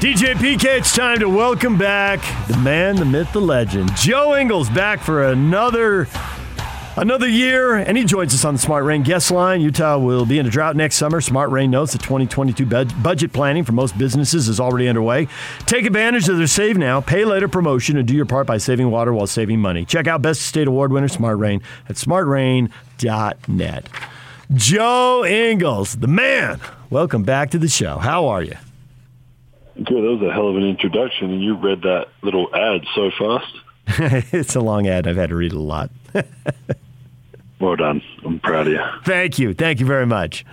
DJ PK, it's time to welcome back the man, the myth, the legend, Joe Ingles, back for another another year, and he joins us on the Smart Rain guest line. Utah will be in a drought next summer. Smart Rain notes that 2022 bud- budget planning for most businesses is already underway. Take advantage of their save now, pay later promotion, and do your part by saving water while saving money. Check out Best State Award winner Smart Rain at smartrain.net. Joe Ingles, the man. Welcome back to the show. How are you? Good. That was a hell of an introduction, and you read that little ad so fast. it's a long ad. I've had to read it a lot. Well done. I'm proud of you. Thank you. Thank you very much.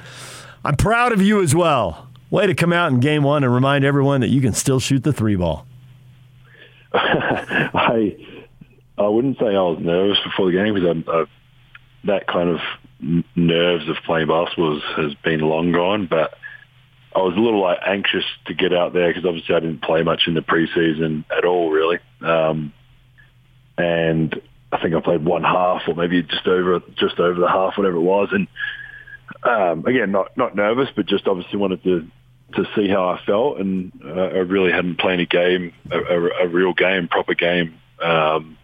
I'm proud of you as well. Way to come out in game one and remind everyone that you can still shoot the three ball. I I wouldn't say I was nervous before the game because I'm, uh, that kind of nerves of playing basketball has, has been long gone. But I was a little like anxious to get out there because obviously I didn't play much in the preseason at all, really. Um, and I think I played one half or maybe just over just over the half, whatever it was. And um, again, not not nervous, but just obviously wanted to to see how I felt. And uh, I really hadn't played a game, a, a, a real game, proper game, um,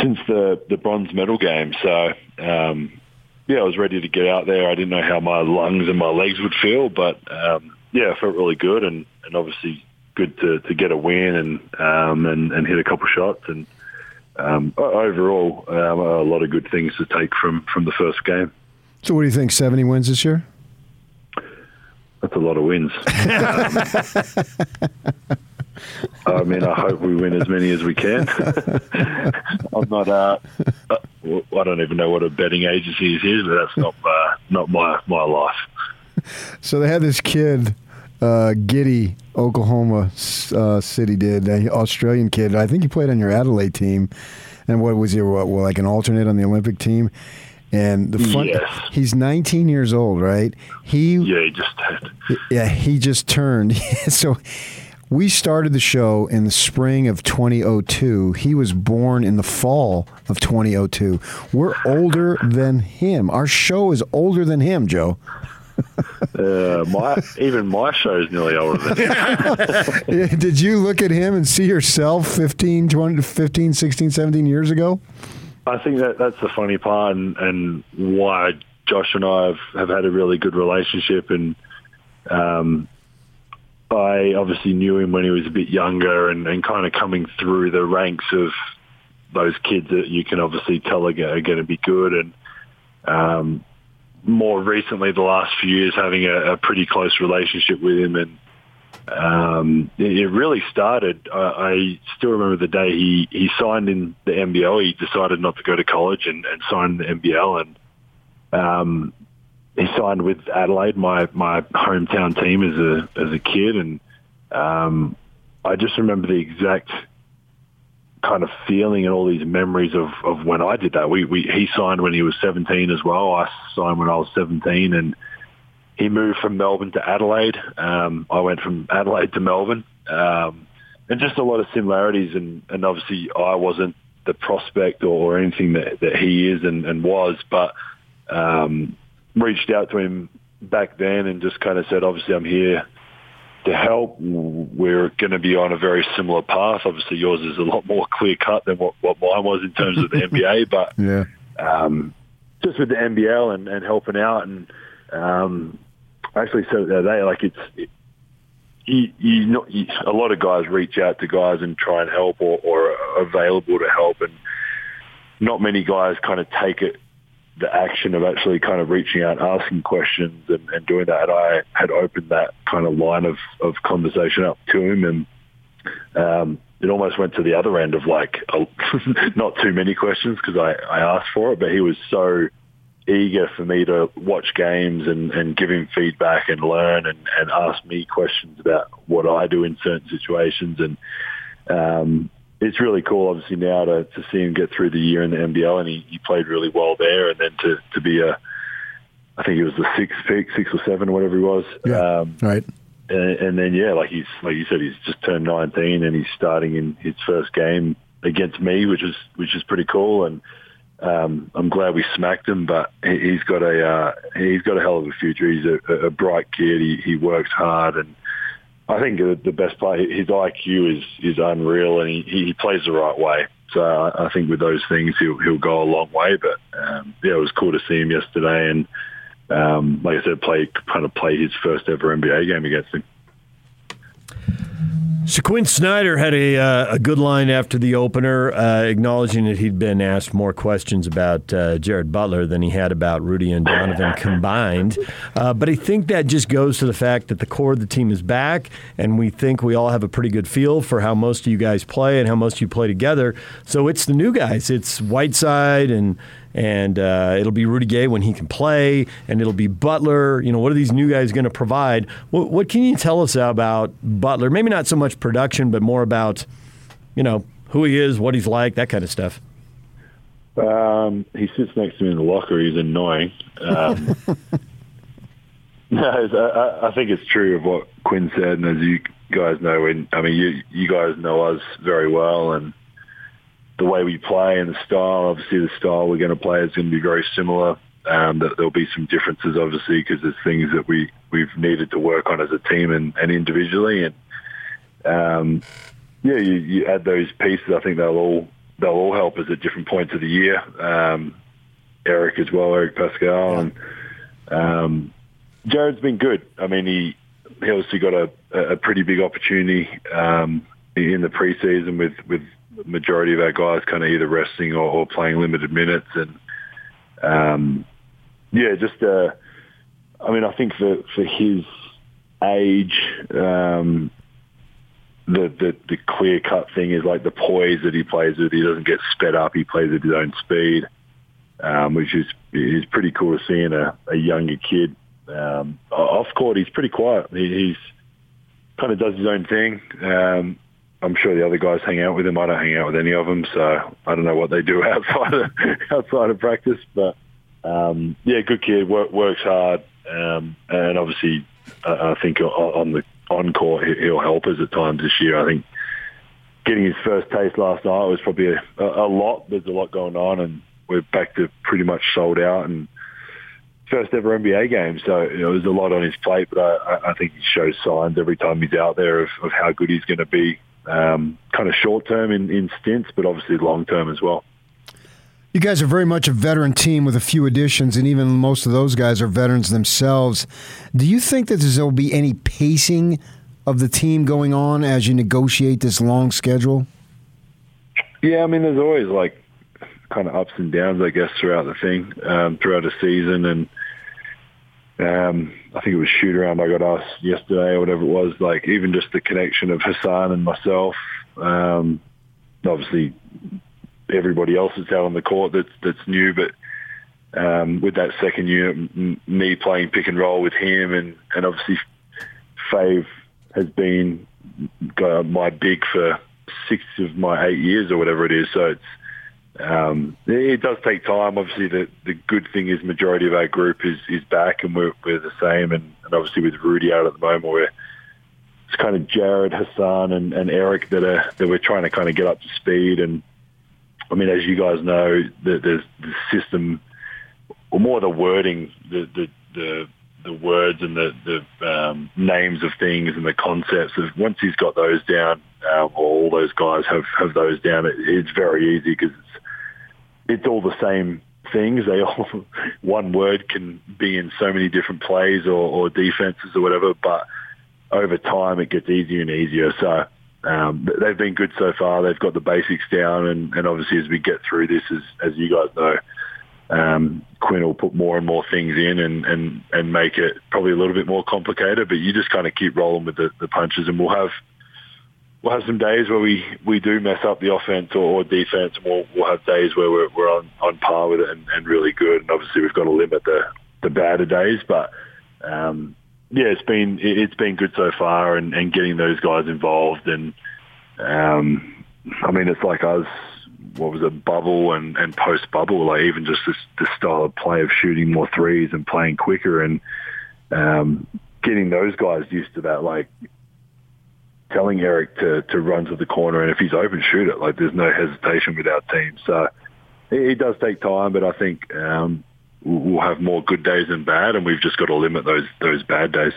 since the the bronze medal game. So um, yeah, I was ready to get out there. I didn't know how my lungs and my legs would feel, but um, yeah, I felt really good, and, and obviously good to, to get a win and um, and and hit a couple shots and um, overall, um, a lot of good things to take from, from the first game. So, what do you think? Seventy wins this year? That's a lot of wins. I mean, I hope we win as many as we can. I'm not. Uh, I don't even know what a betting agency is, but that's not uh, not my my life. So they had this kid, uh, Giddey, Oklahoma uh, City did, an Australian kid. I think he played on your Adelaide team. And what was he, what, well, like an alternate on the Olympic team? And the fun, Yes. he's 19 years old, right? He, Yeah, he just had. yeah, he just turned. so we started the show in the spring of 2002. He was born in the fall of 2002. We're older than him. Our show is older than him, Joe. Uh, my even my show's nearly older than him. Did you look at him and see yourself 15, 20, 15, 16, 17 years ago? I think that that's the funny part, and, and why Josh and I have, have had a really good relationship. And um, I obviously knew him when he was a bit younger, and, and kind of coming through the ranks of those kids that you can obviously tell are, going to be good. And um, more recently, the last few years, having a, a pretty close relationship with him, and um, it, it really started. I, I still remember the day he, he signed in the NBL. He decided not to go to college and, and signed the NBL, and um, he signed with Adelaide, my my hometown team, as a as a kid, and um, I just remember the exact kind of feeling and all these memories of, of when I did that. We, we he signed when he was 17 as well. I signed when I was 17, and he moved from Melbourne to Adelaide. Um, I went from Adelaide to Melbourne, um, and just a lot of similarities. And, and obviously, I wasn't the prospect or, anything that, that he is and, and was, but um, reached out to him back then and just kind of said, obviously, I'm here to help. We're going to be on a very similar path. Obviously, yours is a lot more clear cut than what, what mine was in terms of the NBA, but Yeah. um, just with the NBL and, and helping out. And um, I actually said it the other day, like it's it, you, you know, you, a lot of guys reach out to guys and try and help or, or are available to help, and not many guys kind of take it the action of actually kind of reaching out, asking questions, and, and doing that. And I had opened that kind of line of, of conversation up to him, and um, it almost went to the other end of like a, not too many questions because I, I asked for it, but he was so eager for me to watch games and, and give him feedback and learn and, and ask me questions about what I do in certain situations. And um, it's really cool, obviously, now to, to see him get through the year in the NBL, and he, he played really well there. And then to, to be a, I think it was the sixth pick, six or seven, or whatever he was. Yeah, um, right. And, and then yeah, like he's like you said, he's just turned 19 and he's starting in his first game against me, which is which is pretty cool. And um, I'm glad we smacked him, but he's got a uh, he's got a hell of a future. He's a, a bright kid. He, he works hard, and I think the best play his IQ is is unreal, and he, he plays the right way. So I think with those things, he'll he'll go a long way. But um, yeah, it was cool to see him yesterday, and um, like I said, play kind of play his first ever NBA game against him. So Quin Snyder had a, uh, a good line after the opener, uh, acknowledging that he'd been asked more questions about uh, Jared Butler than he had about Rudy and Donovan combined. Uh, but I think that just goes to the fact that the core of the team is back, and we think we all have a pretty good feel for how most of you guys play and how most of you play together. So it's the new guys. It's Whiteside and and uh, it'll be Rudy Gay when he can play, and it'll be Butler. You know, what are these new guys going to provide? What, what, can you tell us about Butler? Maybe not so much production, but more about, you know, who he is, what he's like, that kind of stuff. Um, he sits next to me in the locker. He's annoying. Um, no, I, I, think it's true of what Quin said, and as you guys know, when I mean, you you guys know us very well, and the way we play and the style. Obviously, the style we're going to play is going to be very similar. Um, that there'll be some differences, obviously, because there's things that we we've needed to work on as a team and, and individually. And um, yeah, you, you add those pieces. I think they'll all they'll all help us at different points of the year. Um, Eric as well, Eric Paschall, and um, Jared's been good. I mean, he he obviously got a, a pretty big opportunity um, in the preseason with with majority of our guys kind of either resting or, or playing limited minutes. And um, yeah, just uh, I mean, I think for for his age, um, the the, the clear cut thing is like the poise that he plays with. He doesn't get sped up. He plays at his own speed, um, which is is pretty cool to see in a, a younger kid. Um, off court, he's pretty quiet. He, he's kind of does his own thing. Um, I'm sure the other guys hang out with him. I don't hang out with any of them, so I don't know what they do outside of outside of practice. But um, yeah, good kid, work, works hard, um, and obviously uh, I think on the on court he'll help us at times this year. I think getting his first taste last night was probably a, a lot. There's a lot going on, and we're back to pretty much sold out and first ever NBA game. So you know, there's a lot on his plate, but I, I think he shows signs every time he's out there of, of how good he's going to be um, kind of short term in, in stints, but obviously long term as well. You guys are very much a veteran team with a few additions, and even most of those guys are veterans themselves. Do you think that there will be any pacing of the team going on as you negotiate this long schedule? Yeah, I mean, there's always like kind of ups and downs, I guess, throughout the thing, um, throughout the season, and um, I think it was shoot around I got asked yesterday or whatever it was. Like even just the connection of Hassan and myself. Um, obviously, everybody else is out on the court that's that's new, but um, with that second unit, m- me playing pick and roll with him, and and obviously Fave has been uh, my big for six of my eight years or whatever it is. So it's um, it does take time. Obviously, the, the good thing is majority of our group is, is back and we're, we're the same. And, and obviously with Rudy out at the moment, we're it's kind of Jared, Hassan, and, and Eric that are that we're trying to kind of get up to speed. And I mean, as you guys know, the, the, the system, or more the wording, the the the, the words and the the um, names of things and the concepts. Of once he's got those down, um, all those guys have have those down. It, it's very easy because it's it's all the same things. They all one word can be in so many different plays or, or defenses or whatever, but over time it gets easier and easier. So um, they've been good so far. They've got the basics down, and, and obviously as we get through this, as, as you guys know, um, Quin will put more and more things in and, and, and make it probably a little bit more complicated. But you just kind of keep rolling with the, the punches, and we'll have we'll have some days where we, we do mess up the offense or, or defense, and we'll, we'll have days where we're, we're on, on par with it and, and really good. And obviously, we've got to limit the the badder days, but um, yeah, it's been it, it's been good so far, and, and getting those guys involved. And um, I mean, it's like us. What was it, bubble and, and post bubble? Like even just this, this style of play of shooting more threes and playing quicker and um, getting those guys used to that. Like telling Eric to, to run to the corner, and if he's open, shoot it. Like there's no hesitation with our team. So it, it does take time, but I think um, we'll have more good days than bad, and we've just got to limit those those bad days.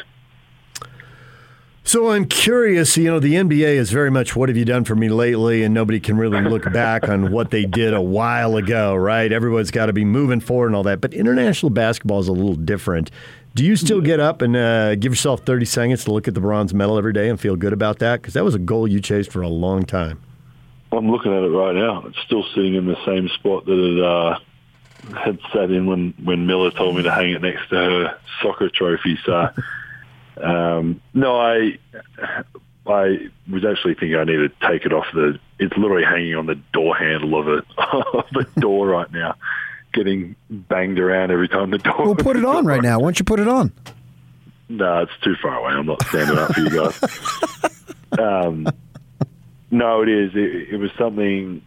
So I'm curious, you know, the NBA is very much what have you done for me lately, and nobody can really look back on what they did a while ago, right? Everyone's got to be moving forward and all that. But international basketball is a little different. Do you still get up and uh, give yourself 30 seconds to look at the bronze medal every day and feel good about that? Because that was a goal you chased for a long time. I'm looking at it right now. It's still sitting in the same spot that it uh, had sat in when, when Milla told me to hang it next to her soccer trophy. So, um, no, I I was actually thinking I need to take it off the. It's literally hanging on the door handle of a of a door right now getting banged around every time the door. Well, put it on right now. Why don't you put it on? No, it's too far away. I'm not standing up for you guys. Um, no, it is. It, it, was something.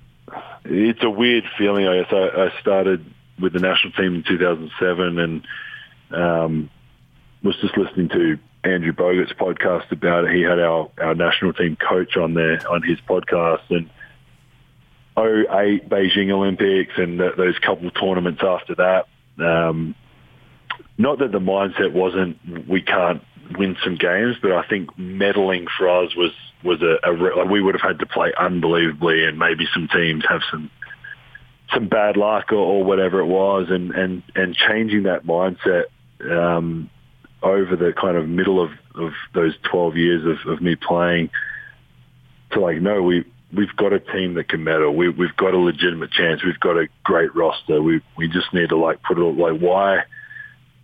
It's a weird feeling. I guess I, I started with the national team in 2007 and um, was just listening to Andrew Bogut's podcast about it. He had our, our national team coach on there on his podcast and 08 Beijing Olympics and those couple tournaments after that. Um, not that the mindset wasn't we can't win some games, but I think medaling for us was was a, a like we would have had to play unbelievably, and maybe some teams have some some bad luck or, or whatever it was, and and and changing that mindset um, over the kind of middle of of those twelve years of, of me playing to like no we we've got a team that can medal. We, we've got a legitimate chance. We've got a great roster. We we just need to like put it all like why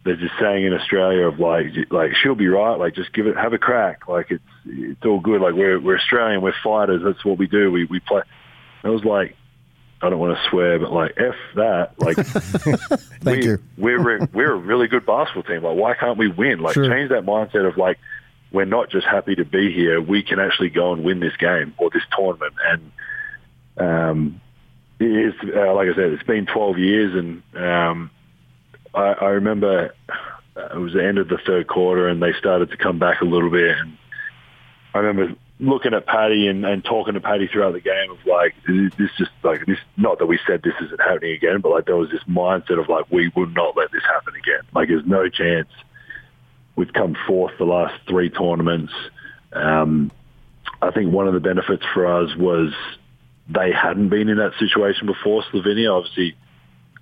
there's this saying in Australia of like like she'll be right. Like just give it have a crack. Like it's it's all good. Like we're we're Australian. We're fighters. That's what we do. We we play. I was like. I don't want to swear, but like f that, like Thank we, you. we're we're a really good basketball team. Like why can't we win? Like Sure. change that mindset of like we're not just happy to be here. We can actually go and win this game or this tournament. And um, it's uh, like I said, it's been 12 years, and um, I, I remember it was the end of the third quarter, and they started to come back a little bit. And I remember looking at Patty and, and talking to Patty throughout the game of like this just like this not that we said this isn't happening again, but like there was this mindset of like we will not let this happen again. Like there's no chance we've come fourth the last three tournaments. Um, I think one of the benefits for us was they hadn't been in that situation before. Slovenia, obviously,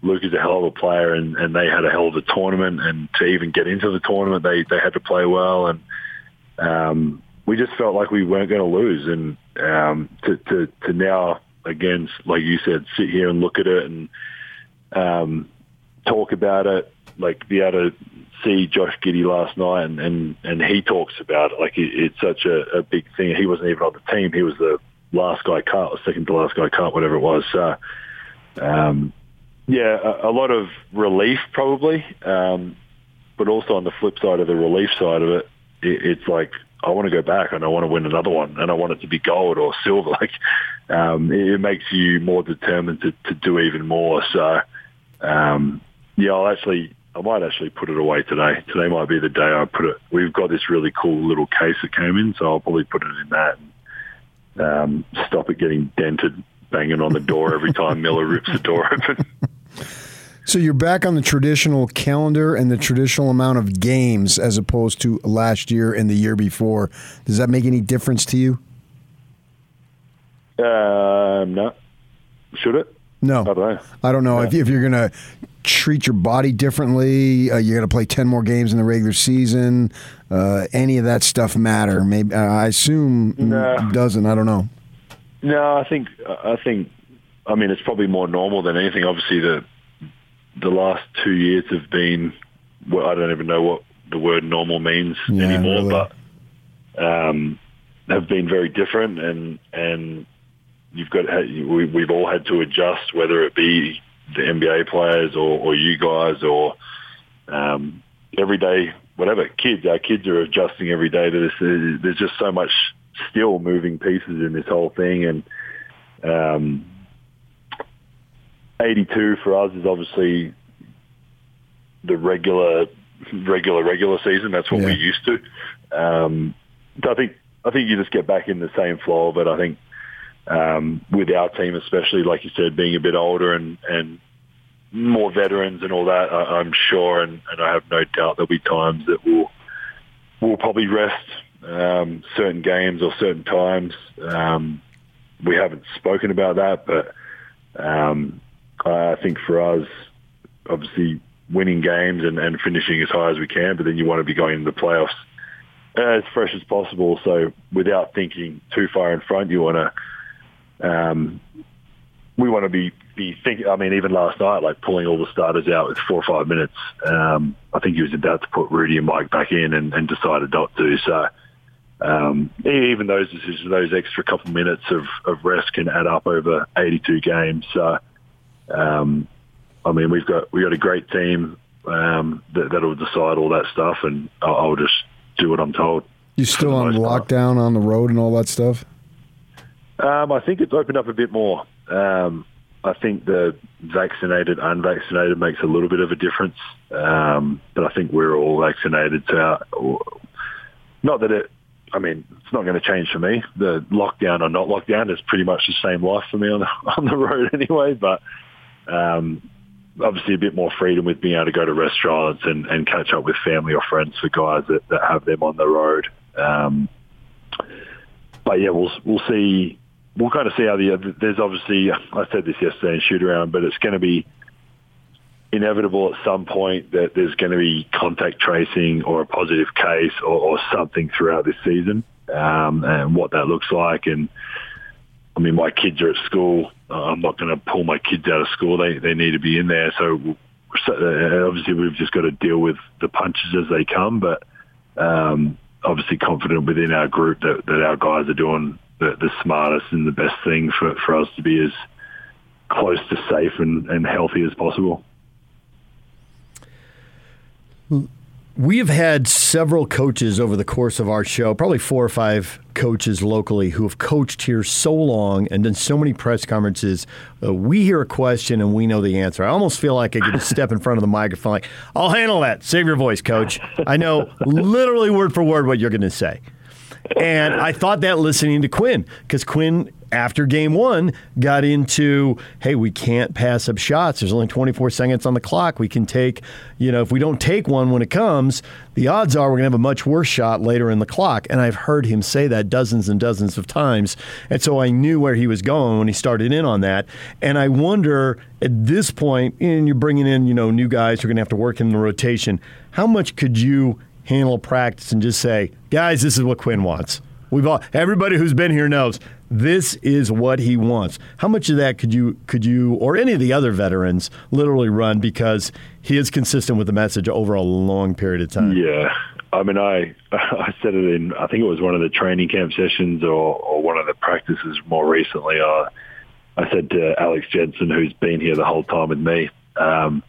Luke is a hell of a player, and, and they had a hell of a tournament. And to even get into the tournament, they they had to play well, and um, we just felt like we weren't going to lose. And um, to, to to now again, like you said, sit here and look at it and um, talk about it, like be able to see Josh Giddey last night, and and, and he talks about it like it, it's such a, a big thing. He wasn't even on the team; he was the last guy cut, or second to last guy cut, whatever it was. So, um, yeah, a, a lot of relief probably, um, but also on the flip side of the relief side of it, it it's like I want to go back and I want to win another one, and I want it to be gold or silver. Like um, it, makes you more determined to, to do even more. So, um, yeah, I'll actually. I might actually put it away today. Today might be the day I put it. We've got this really cool little case that came in, so I'll probably put it in that and um, stop it getting dented, banging on the door every time Milla rips the door open. So you're back on the traditional calendar and the traditional amount of games as opposed to last year and the year before. Does that make any difference to you? Um, no, should it? No. I don't know. I don't know if, if you're going to treat your body differently. Uh, you're going to play ten more games in the regular season. Uh, any of that stuff matter? Maybe uh, I assume No. it doesn't. I don't know. No, I think I think I mean it's probably more normal than anything. Obviously, the the last two years have been well, I don't even know what the word normal means Yeah, anymore, really. but um, have been very different, and and you've got we, we've all had to adjust, whether it be the NBA players or, or you guys or um, everyday whatever kids. Our kids are adjusting every day to this. There's just so much still moving pieces in this whole thing, and um, 82 for us is obviously the regular, regular, regular season. That's what yeah. we're used to. Um, so I think I think you just get back in the same flow. But I think um, with our team, especially like you said, being a bit older and and more veterans and all that, I, am sure, and, and I have no doubt there'll be times that we'll we'll probably rest um, certain games or certain times. Um, we haven't spoken about that, but um, I think for us, obviously winning games and, and finishing as high as we can, but then you want to be going into the playoffs as fresh as possible. So without thinking too far in front, you want to, um, we want to be, be thinking, I mean, even last night, like pulling all the starters out with four or five minutes, um, I think he was about to put Rudy and Mike back in and, and decided not to. So, um, even those decisions, those extra couple minutes of, of rest can add up over 82 games. So, um, I mean, we've got we got a great team um, that, that'll decide all that stuff, and I'll, I'll just do what I'm told. You still on lockdown on the road and all that stuff? Um, I think it's opened up a bit more. Um, I think the vaccinated, unvaccinated makes a little bit of a difference. Um, but I think we're all vaccinated. So, not that it, I mean, it's not going to change for me. The lockdown or not lockdown is pretty much the same life for me on the, on the road anyway. But um, obviously a bit more freedom with being able to go to restaurants and, and catch up with family or friends for guys that, that have them on the road. Um, but yeah, we'll we'll see. We'll kind of see how the there's obviously I said this yesterday in shoot around, but it's going to be inevitable at some point that there's going to be contact tracing or a positive case or, or something throughout this season, um, and what that looks like and I mean, my kids are at school. Uh, I'm not going to pull my kids out of school. They they need to be in there. So, so uh, obviously, we've just got to deal with the punches as they come. But um, obviously, confident within our group that, that our guys are doing the, the smartest and the best thing for, for us to be as close to safe and, and healthy as possible. We have had several coaches over the course of our show, probably four or five coaches locally who have coached here so long and done so many press conferences. Uh, we hear a question and we know the answer. I almost feel like I could step in front of the microphone, like, I'll handle that. Save your voice, coach. I know literally word for word what you're going to say. And I thought that listening to Quin, because Quin after game one got into, hey, we can't pass up shots. There's only 24 seconds on the clock. We can take, you know, if we don't take one when it comes, the odds are we're going to have a much worse shot later in the clock. And I've heard him say that dozens and dozens of times. And so I knew where he was going when he started in on that. And I wonder at this point, and you're bringing in, you know, new guys who are going to have to work in the rotation, how much could you handle practice and just say, guys, this is what Quin wants? We've all everybody who's been here knows this is what he wants. How much of that could you could you or any of the other veterans literally run because he is consistent with the message over a long period of time? Yeah. I mean, I I said it in I think it was one of the training camp sessions or, or one of the practices more recently. Uh, I said to Alex Jensen, who's been here the whole time with me, um,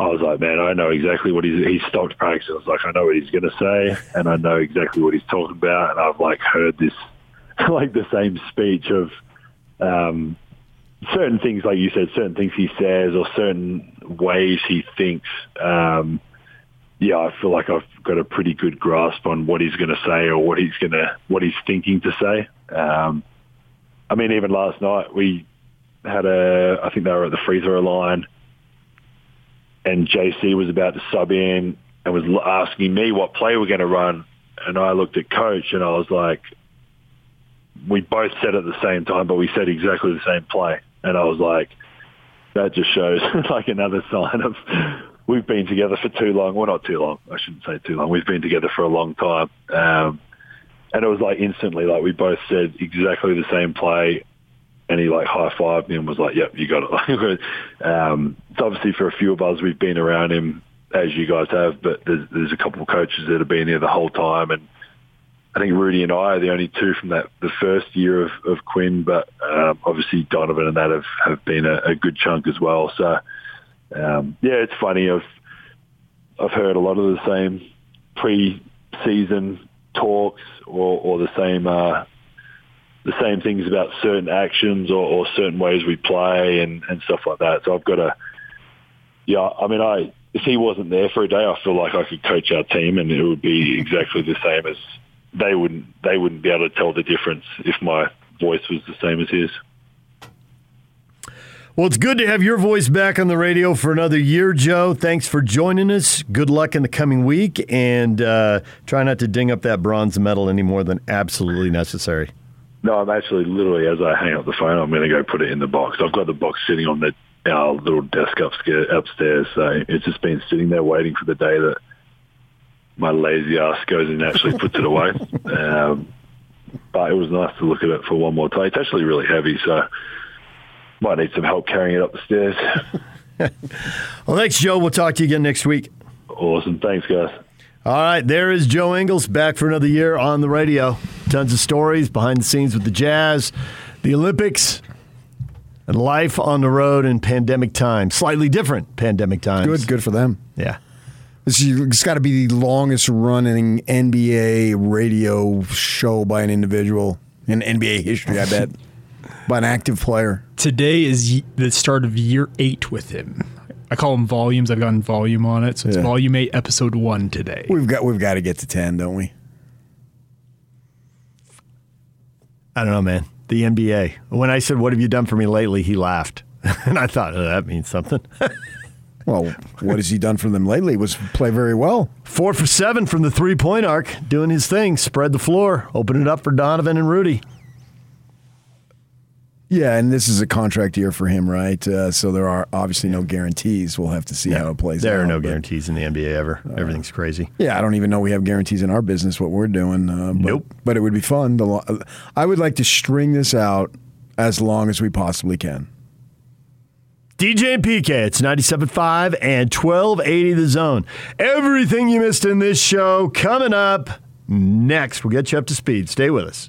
I was like, man, I know exactly what he's, he stopped practice. I was like, I know what he's going to say and I know exactly what he's talking about. And I've like heard this, like the same speech of, um, certain things, like you said, certain things he says or certain ways he thinks. Um, yeah, I feel like I've got a pretty good grasp on what he's going to say or what he's going to, what he's thinking to say. Um, I mean, even last night we had a, I think they were at the free throw line and JC was about to sub in and was asking me what play we're going to run. And I looked at coach and I was like, we both said at the same time, but we said exactly the same play. And I was like, that just shows like another sign of we've been together for too long. Well, not too long. I shouldn't say too long. We've been together for a long time. Um, and it was like instantly, like we both said exactly the same play and he like high fived me and was like, "Yep, you got it." um, it's obviously for a few of us, we've been around him as you guys have, but there's, there's a couple of coaches that have been here the whole time, and I think Rudy and I are the only two from that the first year of, of Quin, but um, obviously Donovan and that have, have been a, a good chunk as well. So um, yeah, it's funny. I've I've heard a lot of the same pre-season talks or, or the same uh, the same things about certain actions or, or certain ways we play and, and stuff like that. So I've got to, yeah. I mean, I if he wasn't there for a day, I feel like I could coach our team and it would be exactly the same as they wouldn't they wouldn't be able to tell the difference if my voice was the same as his. Well, it's good to have your voice back on the radio for another year, Joe. Thanks for joining us. Good luck in the coming week, and uh, try not to ding up that bronze medal any more than absolutely necessary. No, I'm actually literally as I hang up the phone, I'm going to go put it in the box. I've got the box sitting on the our little desk upstairs, so it's just been sitting there waiting for the day that my lazy ass goes and actually puts it away. Um, but it was nice to look at it for one more time. It's actually really heavy, so might need some help carrying it up the stairs. well, thanks, Joe. We'll talk to you again next week. Awesome. Thanks, guys. All right, there is Joe Ingles back for another year on the radio. Tons of stories behind the scenes with the Jazz, the Olympics, and life on the road in pandemic times. Slightly different pandemic times. Good, good for them. Yeah. It's got to be the longest running NBA radio show by an individual in NBA history, I bet, by an active player. Today is the start of year eight with him. I call them volumes. I've gotten volume on it, so it's yeah. volume eight, episode one today. We've got we've got to get to ten, don't we? I don't know, man. The NBA. When I said, "What have you done for me lately?" he laughed, and I thought, oh, "That means something." well, what has he done for them lately? Was play very well. Four for seven from the three point arc, doing his thing. Spread the floor, open it up for Donovan and Rudy. Yeah, and this is a contract year for him, right? Uh, so there are obviously no guarantees. We'll have to see yeah, how it plays there out. There are no but, guarantees in the NBA ever. Uh, Everything's crazy. Yeah, I don't even know we have guarantees in our business, what we're doing. Uh, but, nope. But it would be fun. To, I would like to string this out as long as we possibly can. DJ and PK, it's 97.5 and 1280 The Zone. Everything you missed in this show coming up next. We'll get you up to speed. Stay with us.